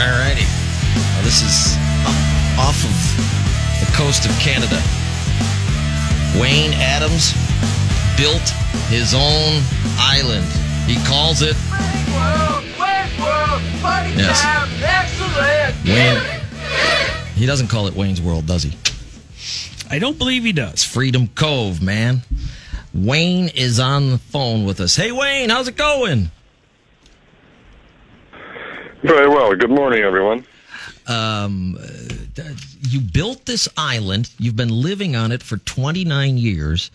All righty. Well, this is off of the coast of Canada. Wayne Adams built his own island. He calls it Yes. Wayne. He doesn't call it Wayne's World, does he? I don't believe he does. It's Freedom Cove, man. Wayne is on the phone with us. Hey, Wayne, how's it going? Very well. Good morning, everyone. Um, you built this island. You've been living on it for 29 years.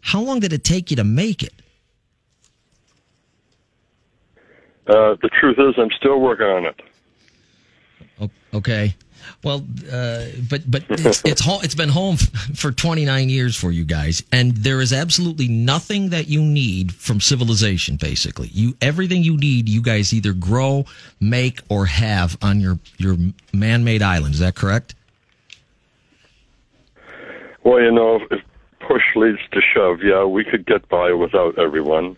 How long did it take you to make it? Uh, the truth is, I'm still working on it. Okay. Well, uh, but but it's it's, ho- it's been home f- for 29 years for you guys, and there is absolutely nothing that you need from civilization. Basically, you everything you need, you guys either grow, make, or have on your your man-made island. Is that correct? Well, you know, if push leads to shove, yeah, we could get by without everyone,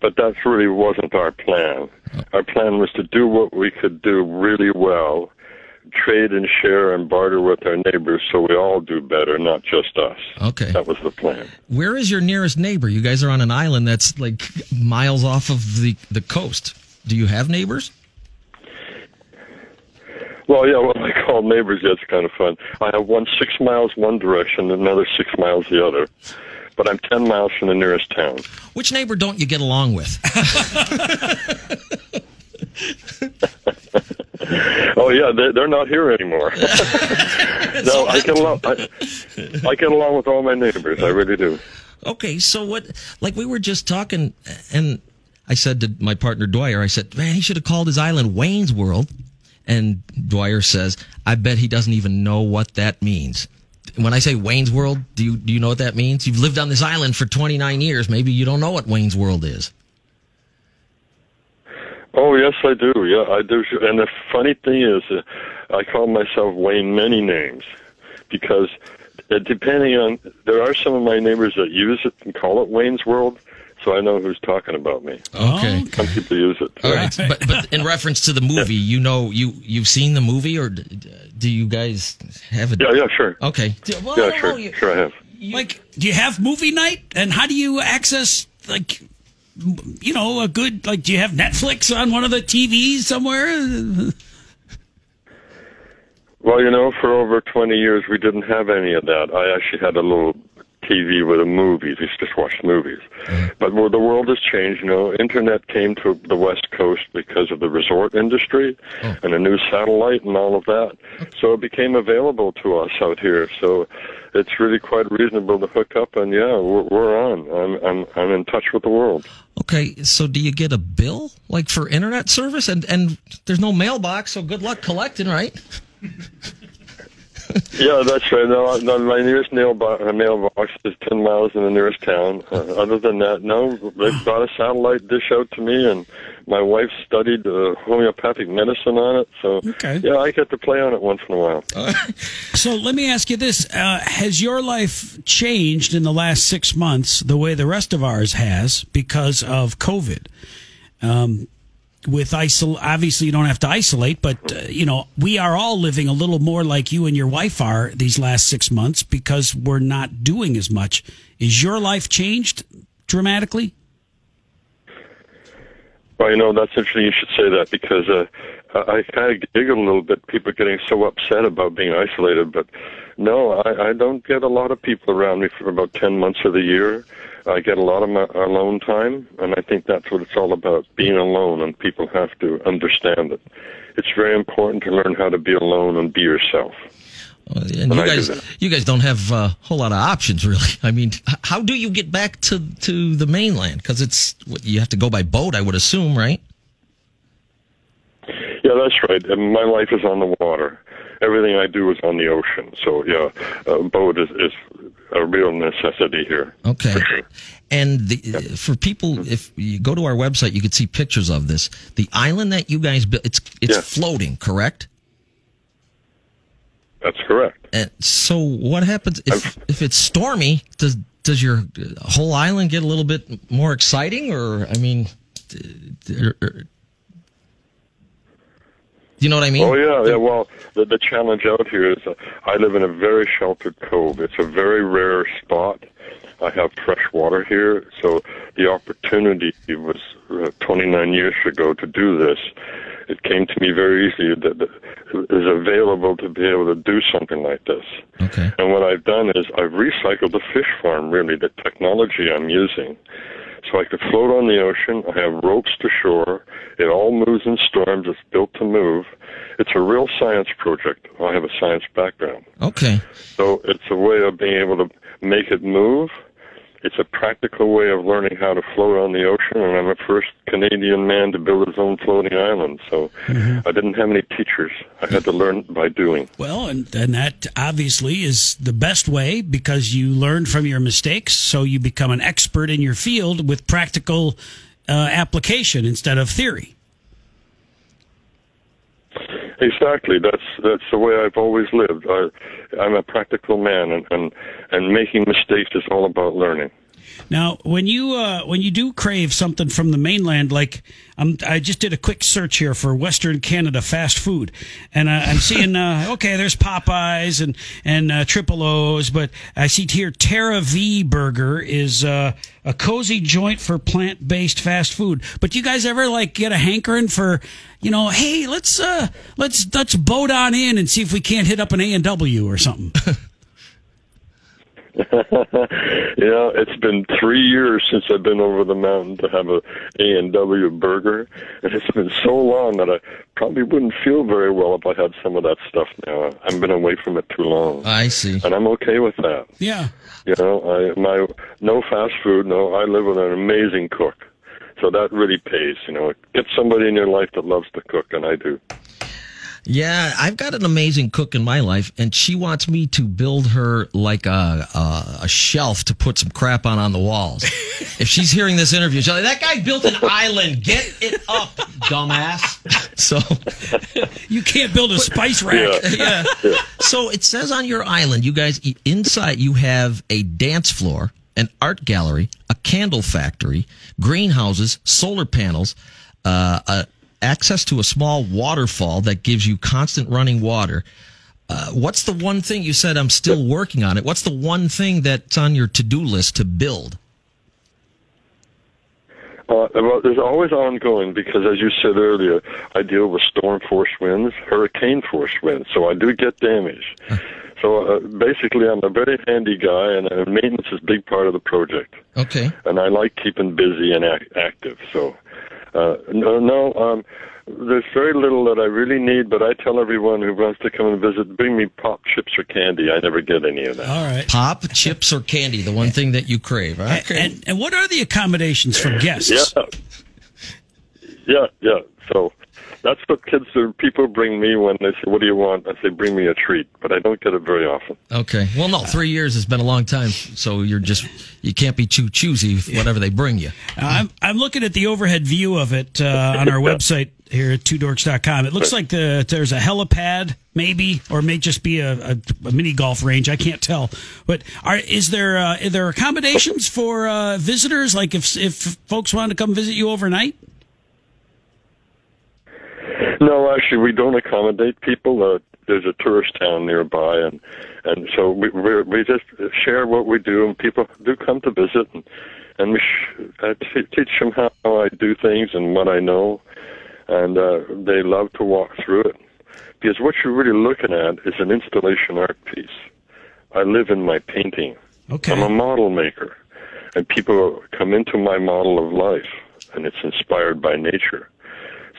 but that really wasn't our plan. Our plan was to do what we could do really well, trade and share and barter with our neighbors so we all do better, not just us. Okay. That was the plan. Where is your nearest neighbor? You guys are on an island that's like miles off of the the coast. Do you have neighbors? Well, yeah, what I call neighbors, yeah, it's kind of fun. I have one six miles one direction, another six miles the other. But I'm 10 miles from the nearest town. Which neighbor don't you get along with? Oh yeah, they, they're not here anymore. no, I get along. I, I get along with all my neighbors. I really do. Okay, so what? Like we were just talking, and I said to my partner Dwyer, I said, "Man, he should have called his island Wayne's World." And Dwyer says, "I bet he doesn't even know what that means." When I say Wayne's World, do you do you know what that means? You've lived on this island for 29 years. Maybe you don't know what Wayne's World is. Oh yes, I do. Yeah, I do. And the funny thing is, uh, I call myself Wayne many names because uh, depending on there are some of my neighbors that use it and call it Wayne's World, so I know who's talking about me. Okay. Some people use it. All right, but but in reference to the movie, you know, you you've seen the movie, or d- d- do you guys have it? Yeah, yeah, sure. Okay. Well, Yeah, don't sure, know, you- sure I have. Like, do you have movie night? And how do you access, like, m- you know, a good, like, do you have Netflix on one of the TVs somewhere? Well, you know, for over 20 years, we didn't have any of that. I actually had a little TV with a movies. We just watched movies. But well, the world has changed. You know, internet came to the West Coast because of the resort industry mm. and a new satellite and all of that. So it became available to us out here. So it's really quite reasonable to hook up. And yeah, we're, we're on. I'm, I'm, I'm in touch with the world. Okay, so do you get a bill like for internet service? And and there's no mailbox, so good luck collecting, right? Yeah, that's right. No, no my nearest mailbox, uh, mailbox is 10 miles in the nearest town. Uh, other than that, no, they've got a satellite dish out to me, and my wife studied uh, homeopathic medicine on it. So, Okay. yeah, I get to play on it once in a while. So let me ask you this: uh, Has your life changed in the last six months the way the rest of ours has because of COVID? Um, with isol, obviously you don't have to isolate, but uh, you know we are all living a little more like you and your wife are these last six months because we're not doing as much. Is your life changed dramatically? Well, you know, that's interesting you should say that because uh, I kind of giggle a little bit. People getting so upset about being isolated, but no, I, I don't get a lot of people around me for about 10 months of the year. I get a lot of my alone time, and I think that's what it's all about being alone, and people have to understand it. It's very important to learn how to be alone and be yourself. And you I guys, you guys don't have a whole lot of options, really. I mean, how do you get back to to the mainland? Because it's you have to go by boat, I would assume, right? Yeah, that's right. And my life is on the water. Everything I do is on the ocean. So, yeah, a boat is, is a real necessity here. Okay. For sure. And the, for people, mm-hmm. if you go to our website, you can see pictures of this. The island that you guys built, it's it's Yeah. floating, correct? That's correct. And so, what happens if if it's stormy? Does does your whole island get a little bit more exciting, or I mean, er, er, d- d- or- or- you know what I mean? Oh yeah, yeah. Well, the the challenge out here is uh, I live in a very sheltered cove. It's a very rare spot. I have fresh water here, so the opportunity was uh, 29 years ago to do this. It came to me very easily that it was available to be able to do something like this. Okay. And what I've done is I've recycled the fish farm, really, the technology I'm using. So I could float on the ocean. I have ropes to shore. It all moves in storms. It's built to move. It's a real science project. I have a science background. Okay. So it's a way of being able to make it move. It's a practical way of learning how to float on the ocean, and I'm the first Canadian man to build his own floating island. So I didn't have any teachers. I had to learn by doing. Well, and, and that obviously is the best way because you learn from your mistakes, so you become an expert in your field with practical uh, application instead of theory. Exactly. That's that's the way I've always lived. I, I'm a practical man, and, and and making mistakes is all about learning. Now, when you uh, when you do crave something from the mainland, like um, I just did a quick search here for Western Canada fast food, and uh, I'm seeing uh, okay, there's Popeyes and and uh, Triple O's, but I see here Terra V Burger is uh, a cozy joint for plant based fast food. But you guys ever like get a hankering for, you know, hey, let's uh, let's let's boat on in and see if we can't hit up an A and W or something. you know, it's been three years since I've been over the mountain to have a A and W burger, and it's been so long that I probably wouldn't feel very well if I had some of that stuff now. I've been away from it too long, I see. and I'm okay with that. yeah. You know, I my no fast food. No, I live with an amazing cook, so that really pays. You know, get somebody in your life that loves to cook, and I do. Yeah, I've got an amazing cook in my life, and she wants me to build her like a a, a shelf to put some crap on on the walls. if she's hearing this interview, she's like, "That guy built an island. Get it up, dumbass." So, You can't build a spice rack. Yeah. yeah. So it says on your island, you guys inside you have a dance floor, an art gallery, a candle factory, greenhouses, solar panels, uh, a, access to a small waterfall that gives you constant running water. Uh, what's the one thing you said? I'm still working on it. What's the one thing that's on your to do list to build? Uh, well, there's always ongoing because, as you said earlier, I deal with storm force winds, hurricane force winds, so I do get damage. So uh, basically, I'm a very handy guy, and uh, maintenance is a big part of the project. Okay. And I like keeping busy and ac- active. So, uh, no, no, um, there's very little that I really need, but I tell everyone who wants to come and visit, bring me pop chips or candy. I never get any of that. All right. Pop, chips, or candy, the one thing that you crave. Okay. And, and what are the accommodations for guests? Yeah. Yeah, yeah. So that's what kids or people bring me when they say, What do you want? I say, Bring me a treat. But I don't get it very often. Okay. Well, no, three years has been a long time, so you're just you can't be too choosy with whatever they bring you. I'm, I'm looking at the overhead view of it uh, on our website here at twodorks.com. It looks like the, there's a helipad, maybe, or may just be a, a, a mini golf range. I can't tell. But are, is there uh, are there accommodations for uh, visitors? Like if if folks want to come visit you overnight? No, actually, we don't accommodate people. Uh, there's a tourist town nearby, and and so we we we just share what we do, and people do come to visit, and and we sh- I t- teach them how I do things and what I know, and uh, they love to walk through it because what you're really looking at is an installation art piece. I live in my painting. Okay. I'm a model maker, and people come into my model of life, and it's inspired by nature.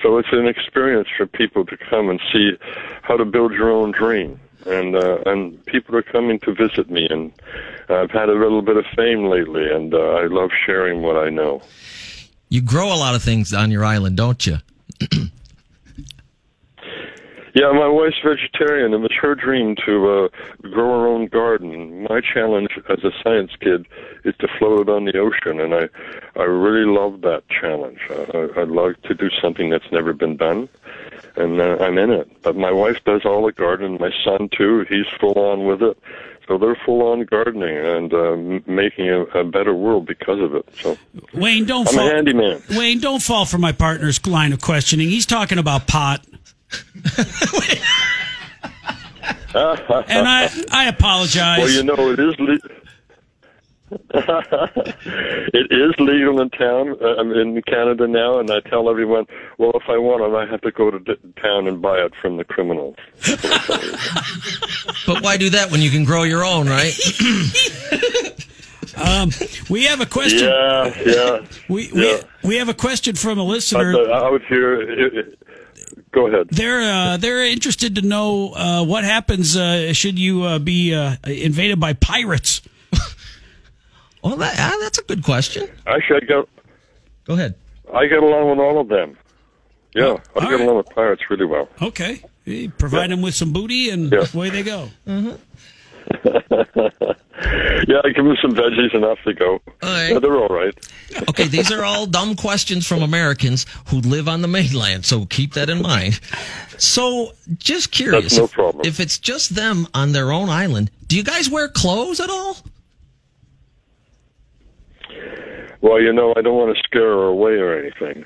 So it's an experience for people to come and see how to build your own dream. And uh, and people are coming to visit me, and I've had a little bit of fame lately, and uh, I love sharing what I know. You grow a lot of things on your island, don't you? Yeah, my wife's vegetarian, and it's her dream to uh, grow her own garden. My challenge as a science kid is to float it on the ocean, and I, I really love that challenge. I, I'd like to do something that's never been done, and uh, I'm in it. But my wife does all the gardening. My son too; he's full on with it. So they're full on gardening and uh, making a, a better world because of it. So Wayne, don't I'm a fall. handyman. Wayne, don't fall for my partner's line of questioning. He's talking about pot. And I, I apologize. Well, you know, it is. Le- it is legal in town. uh, I'm in Canada now, and I tell everyone, well, if I want it, I have to go to d- town and buy it from the criminals. But why do that when you can grow your own, right? Um, we have a question. Yeah, yeah. We, we, yeah. we have a question from a But, listener. uh, out here, it, it, go ahead. They're uh, they're interested to know uh, what happens uh, should you uh, be uh, invaded by pirates. Well, that, ah, that's a good question. Actually, I got Go ahead. I get along with all of them. Yeah, I get right. along with pirates really well. Okay, You provide them with some booty, and Yeah. away they go. Yeah, I give them some veggies and off they go. right. Yeah, they're all right. Okay, these are all dumb questions from Americans who live on the mainland, so keep that in mind. So, just curious, That's no if- if it's just them on their own island, do you guys wear clothes at all? Well, you know, I don't want to scare her away or anything.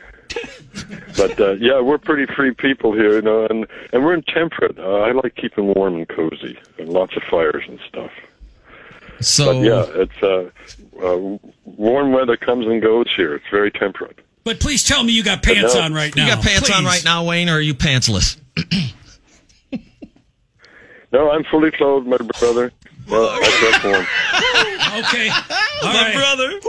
But uh, yeah, we're pretty free people here, you know, and and we're in temperate. Uh, I like keeping warm and cozy, and lots of fires and stuff. So, But yeah, it's uh, uh, warm weather comes and goes here. It's very temperate. But please tell me you got pants no. on right now. you got pants on right now, Wayne, or are you pantsless? No, I'm fully clothed, my brother. Well, I dress warm. Okay, all My right. brother.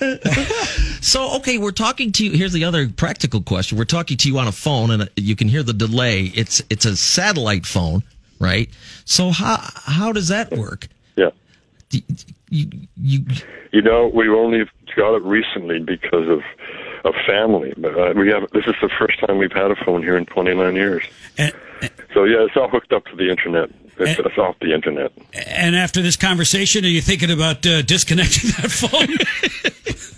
So, okay, we're talking to you. Here's the other practical question. We're talking to you on a phone, and you can hear the delay. It's it's a satellite phone, right? So how how does that work? Yeah. You you You know, we only got it recently because of of family. But uh, we have this is the first time we've had a phone here in 29 years. And, So yeah, it's all hooked up to the internet. It's, Eh. it's off the internet. and after this conversation, are you thinking about uh, disconnecting that phone?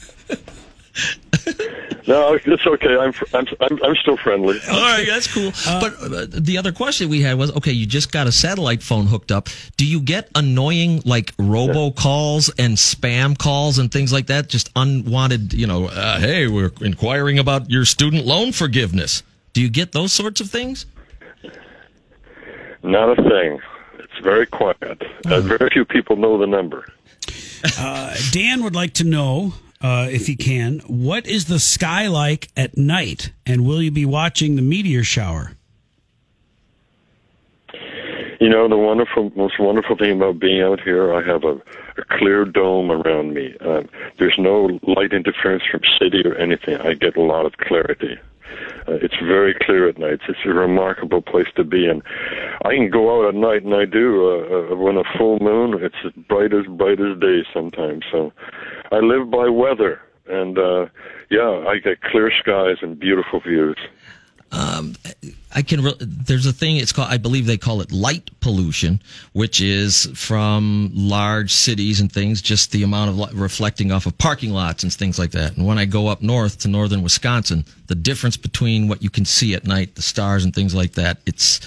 No, it's okay. I'm I'm I'm, I'm still friendly. All right, that's cool. but uh, the other question we had was, okay, you just got a satellite phone hooked up. Do you get annoying like robo calls and spam calls and things like that? Just unwanted, you know, uh, hey, we're inquiring about your student loan forgiveness. Do you get those sorts of things? Not a thing. It's very quiet. Uh, very few people know the number. Dan would like to know, uh, if he can, what is the sky like at night, and will you be watching the meteor shower? You know, the wonderful, most wonderful thing about being out here, I have a, a clear dome around me. Uh, there's no light interference from city or anything. I get a lot of clarity. Uh, it's very clear at night. It's a remarkable place to be, and I can go out at night, and I do. Uh, uh, when a full moon, it's as bright as bright as day sometimes. So, I live by weather, and uh, yeah, I get clear skies and beautiful views. Um, I can. Re- there's a thing. It's called. I believe they call it light pollution, which is from large cities and things. Just the amount of light reflecting off of parking lots and things like that. And when I go up north to northern Wisconsin, the difference between what you can see at night, the stars and things like that, it's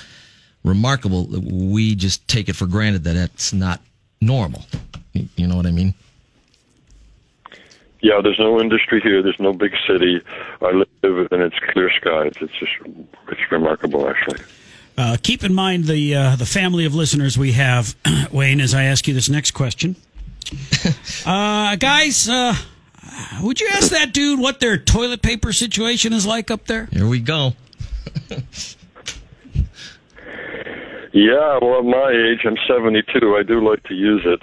remarkable. We just take it for granted that that's not normal. You know what I mean? Yeah, there's no industry here. There's no big city. I live and it's clear skies. It's just it's remarkable, actually. Uh, keep in mind the uh, the family of listeners we have, Wayne. As I ask you this next question, uh, guys, uh, would you ask that dude what their toilet paper situation is like up there? Here we go. Yeah, well, at my age, I'm 72. I do like to use it.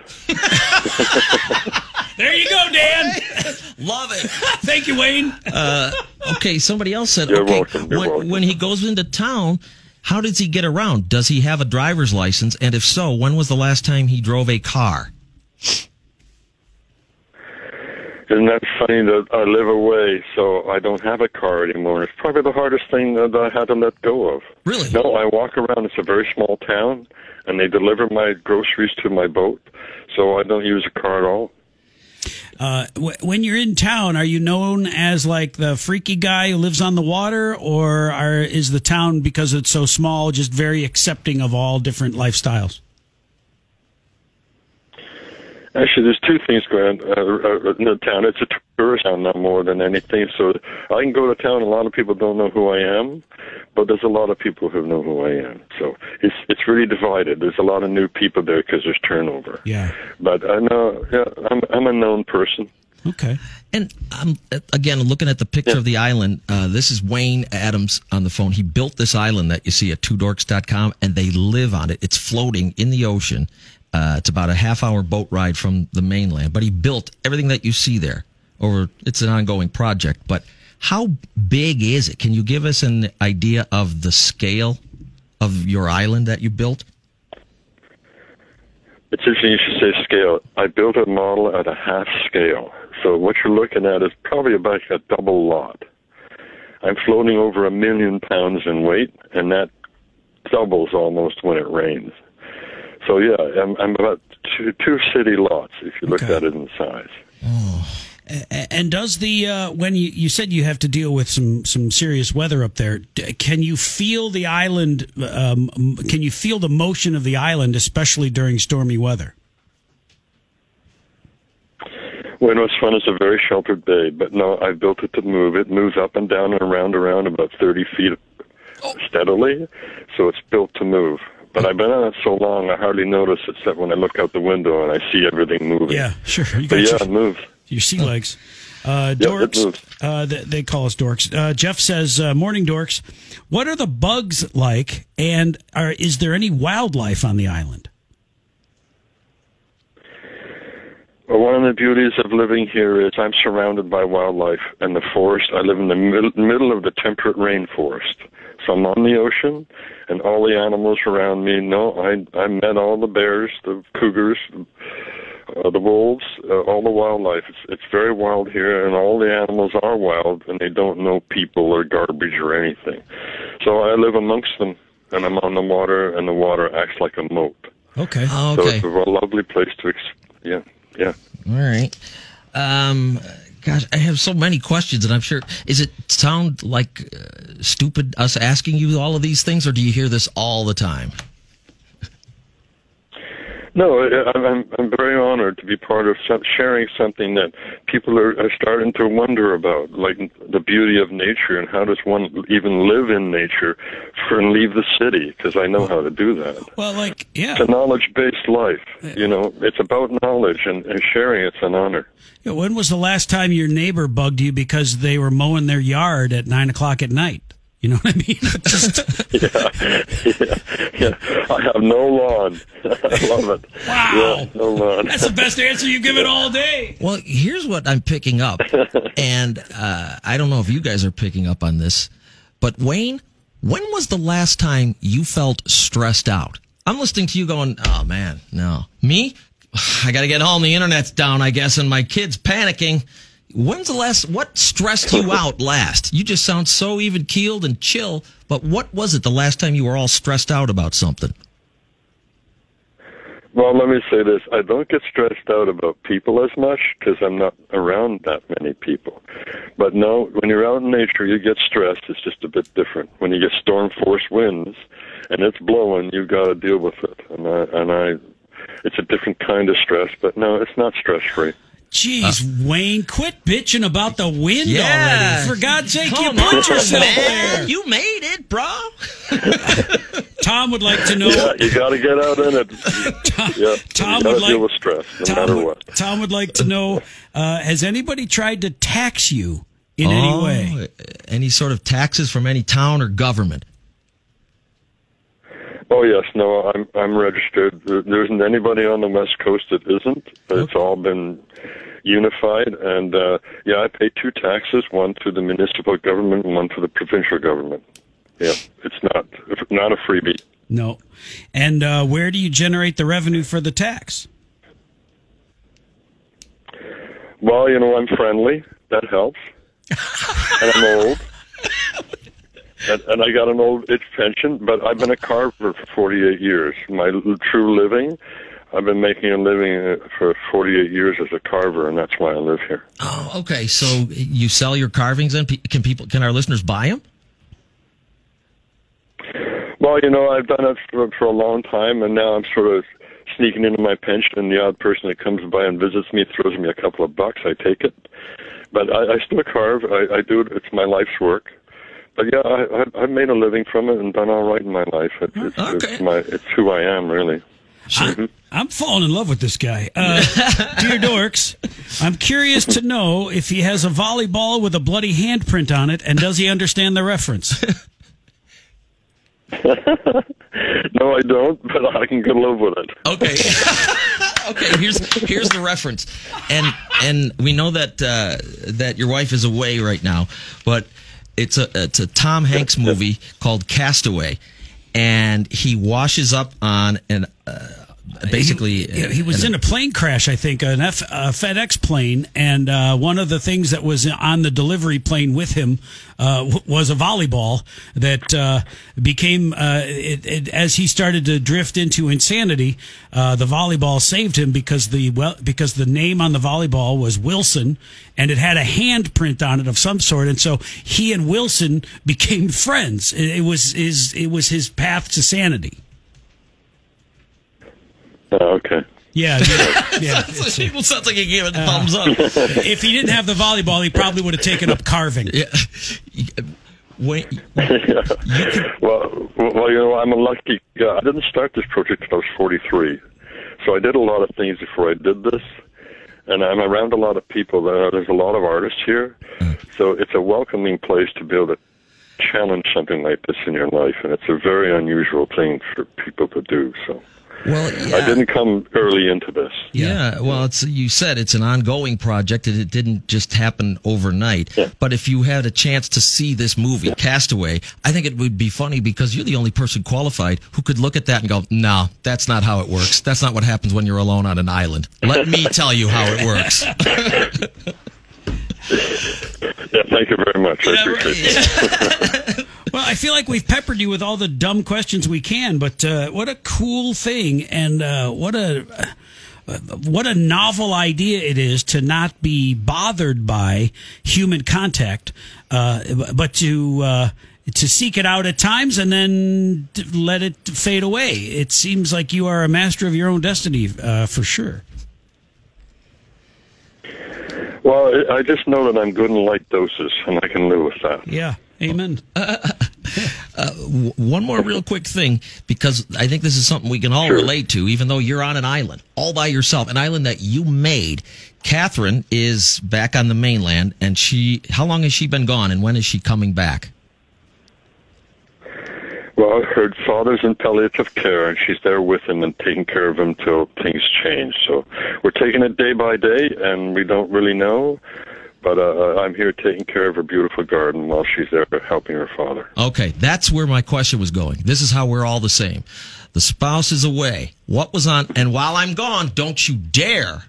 There you go, Dan. Love it. Thank you, Wayne. Uh, okay, somebody else said, You're okay, welcome, you're when, welcome. when he goes into town, how does he get around? Does he have a driver's license? And if so, when was the last time he drove a car? Isn't that funny that I live away, so I don't have a car anymore? It's probably the hardest thing that I had to let go of. Really? No, I walk around. It's a very small town, and they deliver my groceries to my boat, so I don't use a car at all. Uh, w- when you're in town, are you known as like the freaky guy who lives on the water, or are, is the town because it's so small just very accepting of all different lifestyles? Actually, there's two things going on uh, uh, in the town. It's a tourist town now more than anything. So I can go to town. A lot of people don't know who I am, but there's a lot of people who know who I am. So it's it's really divided. There's a lot of new people there because there's turnover. Yeah. But I know, yeah, I'm I'm a known person. Okay. And um, again, looking at the picture Yeah. of the island, uh, this is Wayne Adams on the phone. He built this island that you see at twodorks.com, and they live on it. It's floating in the ocean. Uh, it's about a half hour boat ride from the mainland, but he built everything that you see there. Over, it's an ongoing project. But how big is it? Can you give us an idea of the scale of your island that you built? It's interesting you should say scale. I built a model at a half scale. So what you're looking at is probably about a double lot. I'm floating over a million pounds in weight, and that doubles almost when it rains. So yeah, I'm, I'm about two, two city lots if you look Okay. at it in size. A- And does the uh, when you, you said you have to deal with some some serious weather up there? Can you feel the island? Um, can you feel the motion of the island, especially during stormy weather? Well, what's fun is a very sheltered bay, but no, I built it to move. It moves up and down and around, around about 30 feet steadily, so it's built to move. But I've been on it so long, I hardly notice it, except when I look out the window and I see everything moving. Yeah, sure. You But got yeah, your, it moves. your sea legs. Uh, dorks. moves. Uh, they, they call us dorks. Uh, Jeff says, uh, "Morning, dorks. What are the bugs like, and are, is there any wildlife on the island?" Well, one of the beauties of living here is I'm surrounded by wildlife and the forest. I live in the mid- middle of the temperate rainforest. So I'm on the ocean, and all the animals around me. No, I I met all the bears, the cougars, uh, the wolves, uh, all the wildlife. It's it's very wild here, and all the animals are wild, and they don't know people or garbage or anything. So I live amongst them, and I'm on the water, and the water acts like a moat. Okay. So Okay. it's a lovely place to, ex- yeah, yeah. All right. Um, gosh, I have so many questions, and I'm sure. Is it sound like uh, stupid us asking you all of these things, or do you hear this all the time? No, I- I'm I'm very honored to be part of sharing something that people are, are starting to wonder about, like the beauty of nature and how does one even live in nature for and leave the city? Because I know how to do that. Well, like yeah. It's a knowledge-based life. You know, it's about knowledge and, and sharing. It's an honor. Yeah, When was the last time your neighbor bugged you because they were mowing their yard at nine o'clock at night? You know what I mean? Just yeah, yeah. I have no lawn. I love it. Wow. Yeah, no lawn. that's the best answer you've given all day. Well, here's what I'm picking up, and uh, I don't know if you guys are picking up on this, but Wayne, when was the last time you felt stressed out? I'm listening to you going, "Oh man, no." Me, I got to get home. The internet's down, I guess, and my kids panicking. When's the last? What stressed you out last? You just sound so even keeled and chill. But what was it the last time you were all stressed out about something? Well, let me say this. I don't get stressed out about people as much because I'm not around that many people. But no, when you're out in nature, you get stressed. It's just a bit different. When you get storm force winds and it's blowing, you've got to deal with it. And I, and I, it's a different kind of stress, but no, it's not stress free. Jeez, Wayne, quit bitching about the wind Yeah. already. For God's sake, Come you put on, yourself man. there. You made it, bro. Tom would like to know. Yeah, you got to get out in it. Yeah, Tom you got would to deal like- with stress no Tom matter what. Tom would like to know: uh, Has anybody tried to tax you in any Oh, way? Any sort of taxes from any town or government? Oh yes, no, I'm I'm registered. There, isn't anybody on the West Coast that isn't. It's all been unified, and uh, yeah, I pay two taxes: one to the municipal government and one to the provincial government. Yeah, it's not not a freebie. No. And uh, where do you generate the revenue for the tax? Well, you know, I'm friendly. That helps, and I'm old. And, and I got an old age pension, but I've been a carver for 48 years. My true living, I've been making a living uh, for 48 years as a carver, and that's why I live here. Oh, okay. So you sell your carvings, and pe- can people, can our listeners buy them? Well, you know, I've done it for, for a long time, and now I'm sort of sneaking into my pension. And the odd person that comes by and visits me throws me a couple of bucks. I take it, but I, I still carve. I, I do it. It's my life's work. But yeah, I, I, I've made a living from it and done all right in my life. It's, it's, Okay. it's my, it's who I am, really. I, I'm falling in love with this guy. Uh, dear dorks, I'm curious to know if he has a volleyball with a bloody handprint on it, and does he understand the reference? No, I don't, but I can get live with it. Okay. okay. Here's here's the reference, and and we know that uh, that your wife is away right now, but it's a it's a Tom Hanks movie called Cast Away, and he washes up on an uh, basically he, he was in a plane crash, I think, an F, a FedEx plane, and uh, one of the things that was on the delivery plane with him uh, w- was a volleyball that uh, became, uh, it, it, as he started to drift into insanity, uh, the volleyball saved him because the well because the name on the volleyball was Wilson, and it had a handprint on it of some sort, and so he and Wilson became friends. It, it was his it was his path to sanity. Oh, okay. Yeah, yeah, yeah. People sounds like he gave it a thumbs up. Uh, if he didn't have the volleyball, he probably would have taken up carving. Yeah. Wait, well, well, you know, I'm a lucky guy. I didn't start this project until I was 43, so I did a lot of things before I did this, and I'm around a lot of people. There's a lot of artists here, mm. so it's a welcoming place to be able to challenge something like this in your life, and it's a very unusual thing for people to do. So. Well, yeah. I didn't come early into this. Yeah, well, it's you said it's an ongoing project, and it didn't just happen overnight. Yeah. But if you had a chance to see this movie, Cast Away, I think it would be funny because you're the only person qualified who could look at that and go, "No, that's not how it works. That's not what happens when you're alone on an island." Let me tell you how it works. Yeah, thank you very much. I appreciate it. Well, I feel like we've peppered you with all the dumb questions we can, but uh, what a cool thing, and uh, what a uh, what a novel idea it is to not be bothered by human contact, uh, but to uh, to seek it out at times and then let it fade away. It seems like you are a master of your own destiny, uh, for sure. Well, I I just know that I'm good in light doses, and I can live with that. Yeah, amen. Uh, w- One more real quick thing, because I think this is something we can all Sure. relate to, even though you're on an island all by yourself, an island that you made. Catherine is back on the mainland, and she. How long has she been gone, and when is she coming back? Well, her father's in palliative care, and she's there with him and taking care of him till things change. So we're taking it day by day, and we don't really know. But uh, I'm here taking care of her beautiful garden while she's there helping her father. Okay, that's where my question was going. This is how we're all the same. The spouse is away. What was on? And while I'm gone, don't you dare,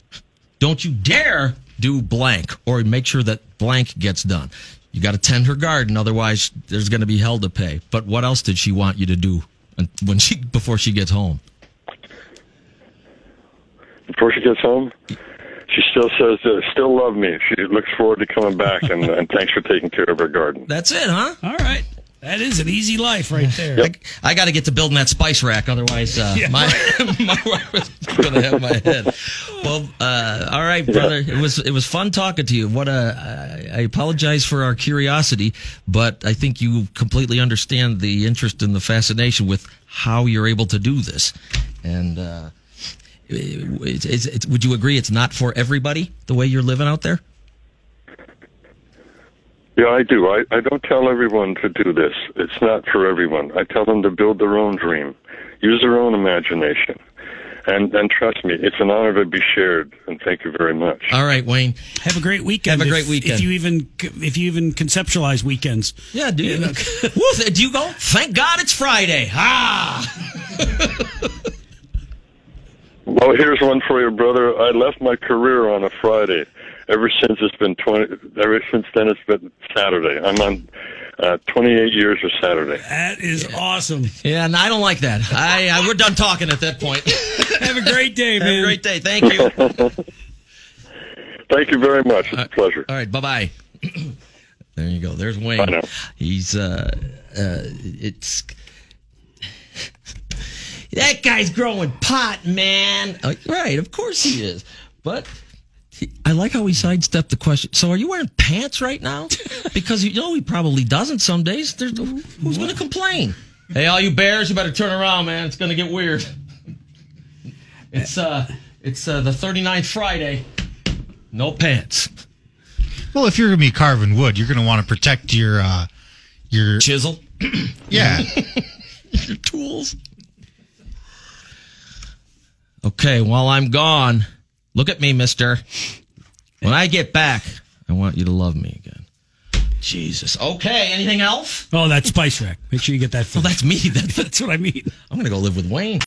don't you dare do blank or make sure that blank gets done. You got to tend her garden, otherwise there's going to be hell to pay. But what else did she want you to do when she before she gets home? Before she gets home, she still says, uh, "Still love me." She looks forward to coming back, and, and thanks for taking care of her garden. That's it, huh? All right, that is an easy life right there. I, I got to get to building that spice rack, otherwise uh, Yeah, my my wife is going to have my head. Well, uh, all right, brother. It was it was fun talking to you. What a I, I apologize for our curiosity, but I think you completely understand the interest and the fascination with how you're able to do this, and. Uh, it's, it's, it's, would you agree it's not for everybody the way you're living out there? Yeah, I do. I, I don't tell everyone to do this. It's not for everyone. I tell them to build their own dream, use their own imagination. And and trust me, it's an honor to be shared. And thank you very much. All right, Wayne. Have a great weekend. Have a if- great weekend. If you even if you even conceptualize weekends. Yeah, do you? Woo, do you go? Thank God it's Friday. Ah. Well, here's one for you, brother. I left my career on a Friday. Ever since it's been twenty. Ever since then, it's been Saturday. I'm on uh, 28 years of Saturday. That is awesome. Yeah, and I don't like that. I, I we're done talking at that point. Have a great day, man. Have man. a great day. Thank you. Thank you very much. It's a pleasure. All right, bye bye. there you go. There's Wayne. Bye now. He's uh, uh, it's that guy's growing pot, man. Like, right, of course he is. But I like how he sidestepped the question. So, are you wearing pants right now? Because you know he probably doesn't. Some days, There's, who's going to complain? Hey, all you bears, you better turn around, man. It's going to get weird. It's uh, it's uh, the 39th Friday. No pants. Well, if you're gonna be carving wood, you're gonna want to protect your uh your Chisel. yeah. your tools. Okay, while I'm gone, look at me, mister. When I get back, I want you to love me again. Jesus. Okay, anything else? Oh, that's Spice Rack. Make sure you get that. Well, Fixed. that's me. That's, that's what I mean. I'm going to go live with Wayne.